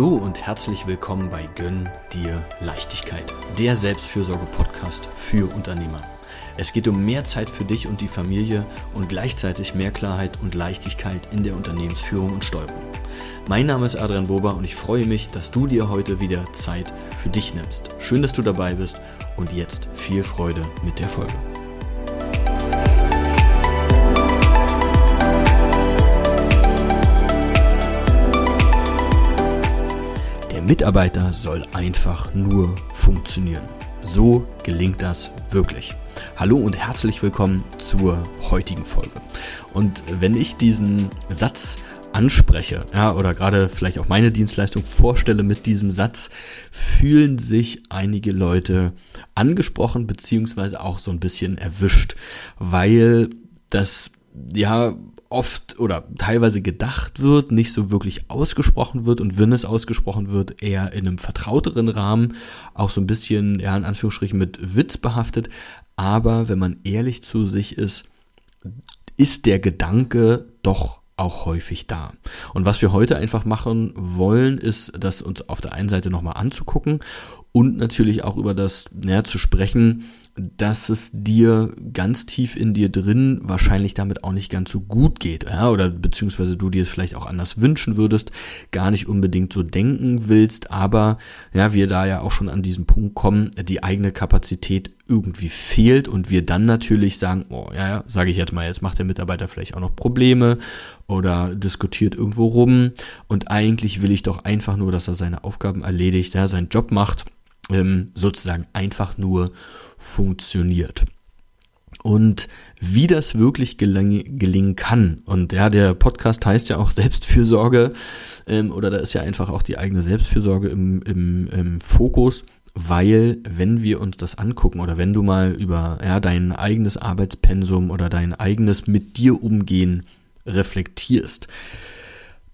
Hallo und herzlich willkommen bei Gönn dir Leichtigkeit, der Selbstfürsorge-Podcast für Unternehmer. Es geht um mehr Zeit für dich und die Familie und gleichzeitig mehr Klarheit und Leichtigkeit in der Unternehmensführung und Steuerung. Mein Name ist Adrian Bober und ich freue mich, dass du dir heute wieder Zeit für dich nimmst. Schön, dass du dabei bist und jetzt viel Freude mit der Folge. Mitarbeiter soll einfach nur funktionieren. So gelingt das wirklich. Hallo und herzlich willkommen zur heutigen Folge. Und wenn ich diesen Satz anspreche, ja, oder gerade vielleicht auch meine Dienstleistung vorstelle mit diesem Satz, fühlen sich einige Leute angesprochen beziehungsweise auch so ein bisschen erwischt, weil das ja oft oder teilweise gedacht wird, nicht so wirklich ausgesprochen wird und wenn es ausgesprochen wird, eher in einem vertrauteren Rahmen, auch so ein bisschen, ja, in Anführungsstrichen mit Witz behaftet. Aber wenn man ehrlich zu sich ist, ist der Gedanke doch auch häufig da. Und was wir heute einfach machen wollen, ist, das uns auf der einen Seite nochmal anzugucken und natürlich auch über das naja, zu sprechen, dass es dir ganz tief in dir drin wahrscheinlich damit auch nicht ganz so gut geht, ja, oder beziehungsweise du dir es vielleicht auch anders wünschen würdest, gar nicht unbedingt so denken willst, aber ja, wir da ja auch schon an diesen Punkt kommen, die eigene Kapazität irgendwie fehlt und wir dann natürlich sagen, oh ja, ja sage ich jetzt mal, jetzt macht der Mitarbeiter vielleicht auch noch Probleme oder diskutiert irgendwo rum und eigentlich will ich doch einfach nur, dass er seine Aufgaben erledigt, ja, seinen Job macht, ähm, sozusagen einfach nur funktioniert. Und wie das wirklich gelang, gelingen kann. Und ja, der Podcast heißt ja auch Selbstfürsorge, ähm, oder da ist ja einfach auch die eigene Selbstfürsorge im, im, im Fokus, weil wenn wir uns das angucken oder wenn du mal über ja, dein eigenes Arbeitspensum oder dein eigenes mit dir umgehen reflektierst,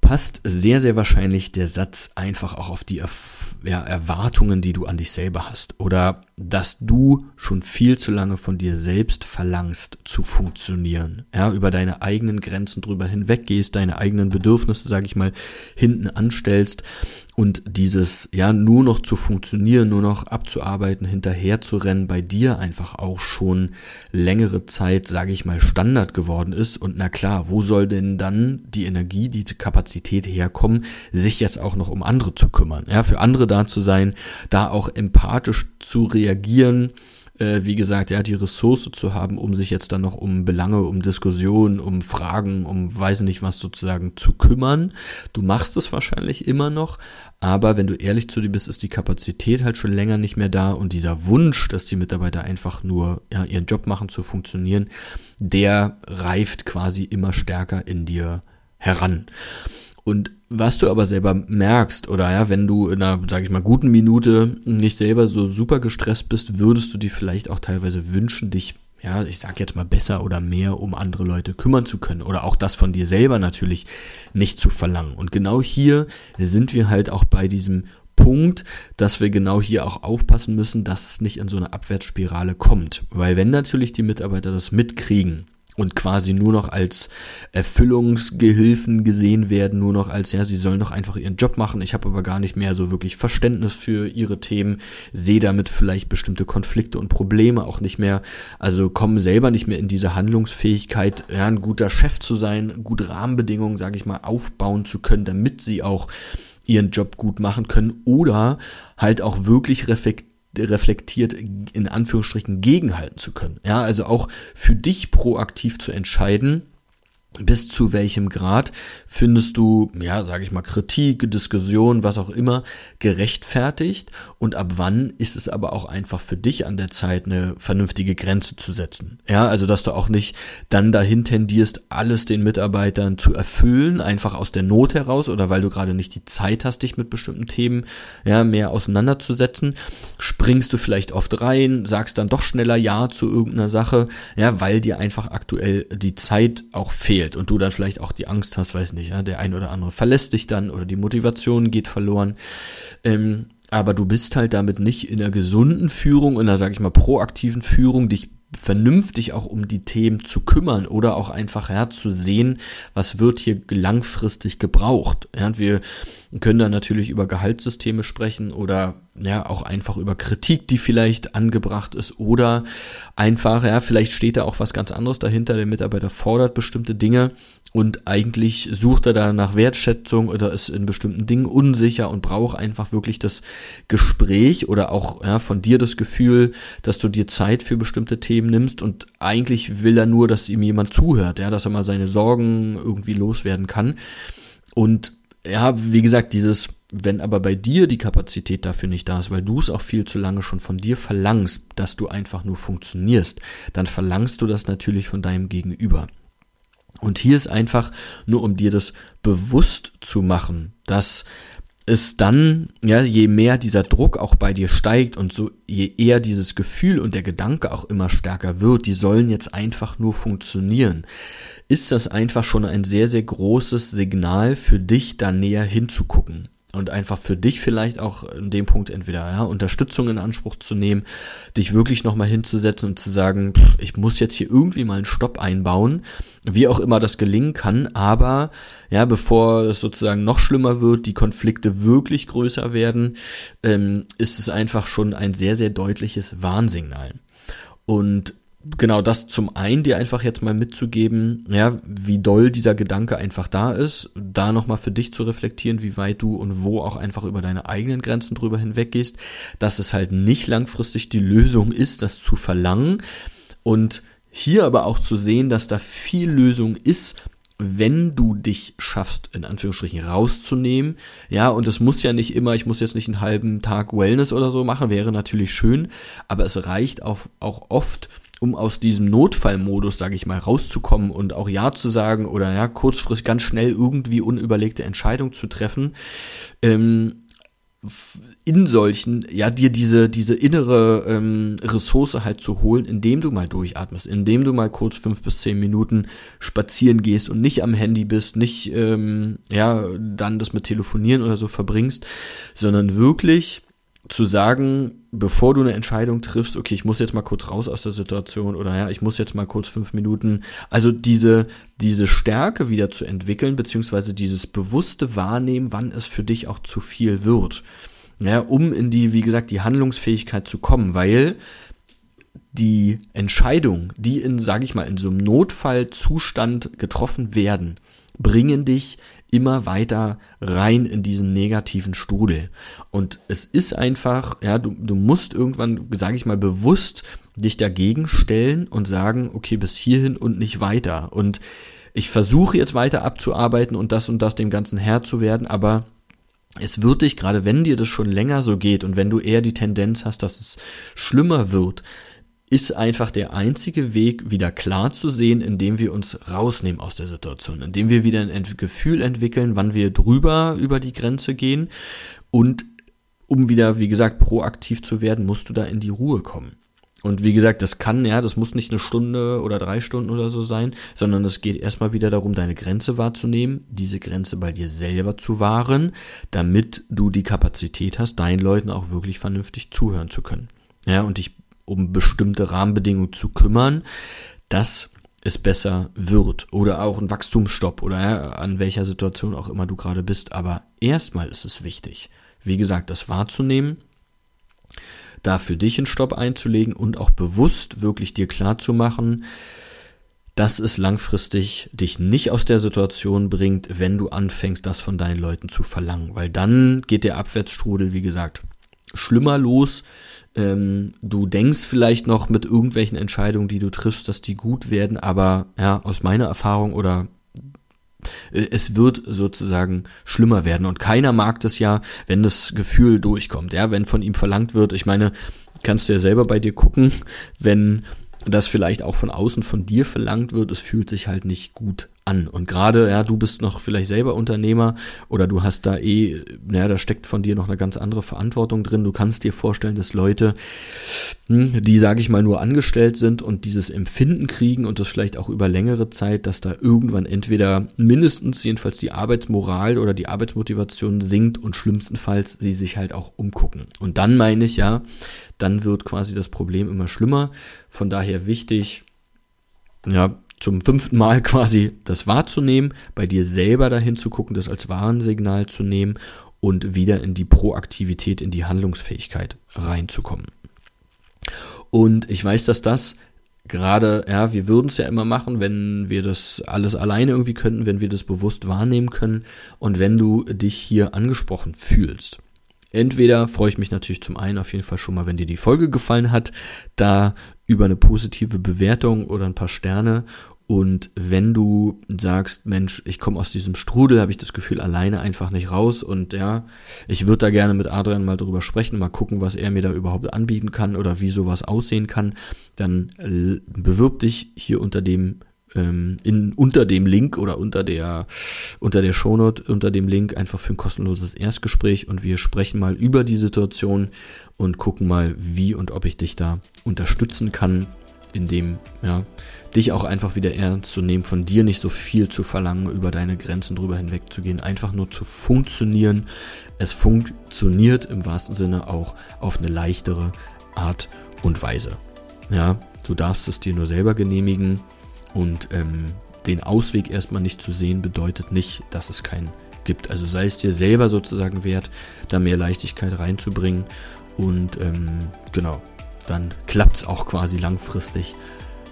passt sehr, sehr wahrscheinlich der Satz einfach auch auf die ja, Erwartungen, die du an dich selber hast. Oder dass du schon viel zu lange von dir selbst verlangst zu funktionieren. Ja, über deine eigenen Grenzen drüber hinweggehst, deine eigenen Bedürfnisse, sage ich mal, hinten anstellst und dieses, ja, nur noch zu funktionieren, nur noch abzuarbeiten, hinterher zu rennen, bei dir einfach auch schon längere Zeit, sage ich mal, Standard geworden ist. Und na klar, wo soll denn dann die Energie, die Kapazität herkommen, sich jetzt auch noch um andere zu kümmern? Ja, für andere da zu sein, da auch empathisch zu reagieren, äh, wie gesagt, ja, die Ressource zu haben, um sich jetzt dann noch um Belange, um Diskussionen, um Fragen, um weiß nicht was sozusagen zu kümmern. Du machst es wahrscheinlich immer noch, aber wenn du ehrlich zu dir bist, ist die Kapazität halt schon länger nicht mehr da und dieser Wunsch, dass die Mitarbeiter einfach nur ja, ihren Job machen zu funktionieren, der reift quasi immer stärker in dir heran. Und was du aber selber merkst, oder ja, wenn du in einer, sag ich mal, guten Minute nicht selber so super gestresst bist, würdest du dir vielleicht auch teilweise wünschen, dich, ja, ich sag jetzt mal besser oder mehr um andere Leute kümmern zu können. Oder auch das von dir selber natürlich nicht zu verlangen. Und genau hier sind wir halt auch bei diesem Punkt, dass wir genau hier auch aufpassen müssen, dass es nicht in so eine Abwärtsspirale kommt. Weil wenn natürlich die Mitarbeiter das mitkriegen, und quasi nur noch als Erfüllungsgehilfen gesehen werden, nur noch als, ja, sie sollen doch einfach ihren Job machen. Ich habe aber gar nicht mehr so wirklich Verständnis für ihre Themen, sehe damit vielleicht bestimmte Konflikte und Probleme auch nicht mehr, also kommen selber nicht mehr in diese Handlungsfähigkeit, ja, ein guter Chef zu sein, gute Rahmenbedingungen, sage ich mal, aufbauen zu können, damit sie auch ihren Job gut machen können oder halt auch wirklich reflektieren reflektiert in Anführungsstrichen gegenhalten zu können. Ja, also auch für dich proaktiv zu entscheiden, bis zu welchem Grad findest du, ja, sage ich mal, Kritik, Diskussion, was auch immer, gerechtfertigt? Und ab wann ist es aber auch einfach für dich an der Zeit, eine vernünftige Grenze zu setzen. Ja, also dass du auch nicht dann dahin tendierst, alles den Mitarbeitern zu erfüllen, einfach aus der Not heraus oder weil du gerade nicht die Zeit hast, dich mit bestimmten Themen ja mehr auseinanderzusetzen, springst du vielleicht oft rein, sagst dann doch schneller Ja zu irgendeiner Sache, ja, weil dir einfach aktuell die Zeit auch fehlt fehlt und du dann vielleicht auch die Angst hast, weiß nicht, ja, der ein oder andere verlässt dich dann oder die Motivation geht verloren. Ähm, aber du bist halt damit nicht in einer gesunden Führung, in einer, sag ich mal, proaktiven Führung, dich vernünftig auch um die Themen zu kümmern oder auch einfach ja, zu sehen, was wird hier langfristig gebraucht. Ja, wir können da natürlich über Gehaltssysteme sprechen oder ja auch einfach über Kritik, die vielleicht angebracht ist oder einfach, ja, vielleicht steht da auch was ganz anderes dahinter. Der Mitarbeiter fordert bestimmte Dinge und eigentlich sucht er da nach Wertschätzung oder ist in bestimmten Dingen unsicher und braucht einfach wirklich das Gespräch oder auch ja, von dir das Gefühl, dass du dir Zeit für bestimmte Themen nimmst und eigentlich will er nur, dass ihm jemand zuhört, ja, dass er mal seine Sorgen irgendwie loswerden kann. Und ja, wie gesagt, dieses, wenn aber bei dir die Kapazität dafür nicht da ist, weil du es auch viel zu lange schon von dir verlangst, dass du einfach nur funktionierst, dann verlangst du das natürlich von deinem Gegenüber. Und hier ist einfach nur, um dir das bewusst zu machen, dass es dann, ja, je mehr dieser Druck auch bei dir steigt und so, je eher dieses Gefühl und der Gedanke auch immer stärker wird, die sollen jetzt einfach nur funktionieren, ist das einfach schon ein sehr, sehr großes Signal für dich, da näher hinzugucken und einfach für dich vielleicht auch in dem Punkt entweder ja, Unterstützung in Anspruch zu nehmen, dich wirklich nochmal hinzusetzen und zu sagen, ich muss jetzt hier irgendwie mal einen Stopp einbauen, wie auch immer das gelingen kann, aber ja, bevor es sozusagen noch schlimmer wird, die Konflikte wirklich größer werden, ähm, ist es einfach schon ein sehr, sehr deutliches Warnsignal. Und genau das zum einen dir einfach jetzt mal mitzugeben, ja, wie doll dieser Gedanke einfach da ist, da nochmal für dich zu reflektieren, wie weit du und wo auch einfach über deine eigenen Grenzen drüber hinweggehst, dass es halt nicht langfristig die Lösung ist, das zu verlangen. Und hier aber auch zu sehen, dass da viel Lösung ist, wenn du dich schaffst, in Anführungsstrichen rauszunehmen, ja, und es muss ja nicht immer, ich muss jetzt nicht einen halben Tag Wellness oder so machen, wäre natürlich schön, aber es reicht auch, auch oft, um aus diesem Notfallmodus, sage ich mal, rauszukommen und auch Ja zu sagen oder ja, kurzfristig ganz schnell irgendwie unüberlegte Entscheidung zu treffen, ähm, in solchen, ja, dir diese, diese innere ähm, Ressource halt zu holen, indem du mal durchatmest, indem du mal kurz fünf bis zehn Minuten spazieren gehst und nicht am Handy bist, nicht, ähm, ja, dann das mit Telefonieren oder so verbringst, sondern wirklich zu sagen, bevor du eine Entscheidung triffst, okay, ich muss jetzt mal kurz raus aus der Situation oder ja, ich muss jetzt mal kurz fünf Minuten, also diese, diese Stärke wieder zu entwickeln, beziehungsweise dieses bewusste Wahrnehmen, wann es für dich auch zu viel wird. Ja, um in die, wie gesagt, die Handlungsfähigkeit zu kommen, weil die Entscheidung, die in, sage ich mal, in so einem Notfallzustand getroffen werden, bringen dich immer weiter rein in diesen negativen Strudel. Und es ist einfach, ja, du, du musst irgendwann, sage ich mal, bewusst dich dagegen stellen und sagen, okay, bis hierhin und nicht weiter. Und ich versuche jetzt weiter abzuarbeiten und das und das dem Ganzen Herr zu werden, aber es wird dich, gerade wenn dir das schon länger so geht und wenn du eher die Tendenz hast, dass es schlimmer wird, ist einfach der einzige Weg, wieder klar zu sehen, indem wir uns rausnehmen aus der Situation, indem wir wieder ein Gefühl entwickeln, wann wir drüber über die Grenze gehen und um wieder, wie gesagt, proaktiv zu werden, musst du da in die Ruhe kommen. Und wie gesagt, das kann, ja, das muss nicht eine Stunde oder drei Stunden oder so sein, sondern es geht erstmal wieder darum, deine Grenze wahrzunehmen, diese Grenze bei dir selber zu wahren, damit du die Kapazität hast, deinen Leuten auch wirklich vernünftig zuhören zu können. Ja, und dich um bestimmte Rahmenbedingungen zu kümmern, dass es besser wird oder auch ein Wachstumsstopp oder an welcher Situation auch immer du gerade bist. Aber erstmal ist es wichtig, wie gesagt, das wahrzunehmen, da für dich einen Stopp einzulegen und auch bewusst wirklich dir klar zu machen, dass es langfristig dich nicht aus der Situation bringt, wenn du anfängst, das von deinen Leuten zu verlangen. Weil dann geht der Abwärtsstrudel, wie gesagt, schlimmer los ähm, du denkst vielleicht noch mit irgendwelchen Entscheidungen, die du triffst, dass die gut werden, aber ja, aus meiner Erfahrung oder äh, es wird sozusagen schlimmer werden. Und keiner mag das ja, wenn das Gefühl durchkommt, ja, wenn von ihm verlangt wird, ich meine, kannst du ja selber bei dir gucken, wenn das vielleicht auch von außen von dir verlangt wird, es fühlt sich halt nicht gut an. Und gerade, ja, du bist noch vielleicht selber Unternehmer oder du hast da eh, naja, da steckt von dir noch eine ganz andere Verantwortung drin. Du kannst dir vorstellen, dass Leute, hm, die, sage ich mal, nur angestellt sind und dieses Empfinden kriegen und das vielleicht auch über längere Zeit, dass da irgendwann entweder mindestens jedenfalls die Arbeitsmoral oder die Arbeitsmotivation sinkt und schlimmstenfalls sie sich halt auch umgucken. Und dann meine ich ja, dann wird quasi das Problem immer schlimmer. Von daher wichtig, ja, zum fünften Mal quasi das wahrzunehmen, bei dir selber dahin zu gucken, das als Warnsignal zu nehmen und wieder in die Proaktivität, in die Handlungsfähigkeit reinzukommen. Und ich weiß, dass das gerade, ja, wir würden es ja immer machen, wenn wir das alles alleine irgendwie könnten, wenn wir das bewusst wahrnehmen können und wenn du dich hier angesprochen fühlst. Entweder freue ich mich natürlich zum einen auf jeden Fall schon mal, wenn dir die Folge gefallen hat, da über eine positive Bewertung oder ein paar Sterne. Und wenn du sagst, Mensch, ich komme aus diesem Strudel, habe ich das Gefühl alleine einfach nicht raus und ja, ich würde da gerne mit Adrian mal drüber sprechen, mal gucken, was er mir da überhaupt anbieten kann oder wie sowas aussehen kann, dann bewirb dich hier unter dem ähm, in, unter dem Link oder unter der, unter der Shownote, unter dem Link einfach für ein kostenloses Erstgespräch und wir sprechen mal über die Situation und gucken mal, wie und ob ich dich da unterstützen kann, indem, ja, dich auch einfach wieder ernst zu nehmen, von dir nicht so viel zu verlangen, über deine Grenzen drüber hinweg zu gehen, einfach nur zu funktionieren. Es funktioniert im wahrsten Sinne auch auf eine leichtere Art und Weise. Ja, du darfst es dir nur selber genehmigen und ähm, den Ausweg erstmal nicht zu sehen, bedeutet nicht, dass es keinen gibt. Also sei es dir selber sozusagen wert, da mehr Leichtigkeit reinzubringen. Und ähm, genau, dann klappt es auch quasi langfristig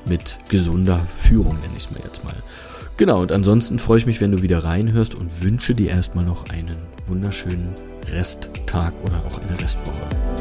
mit gesunder Führung, nenne ich es mir jetzt mal. Genau, und ansonsten freue ich mich, wenn du wieder reinhörst und wünsche dir erstmal noch einen wunderschönen Resttag oder auch eine Restwoche.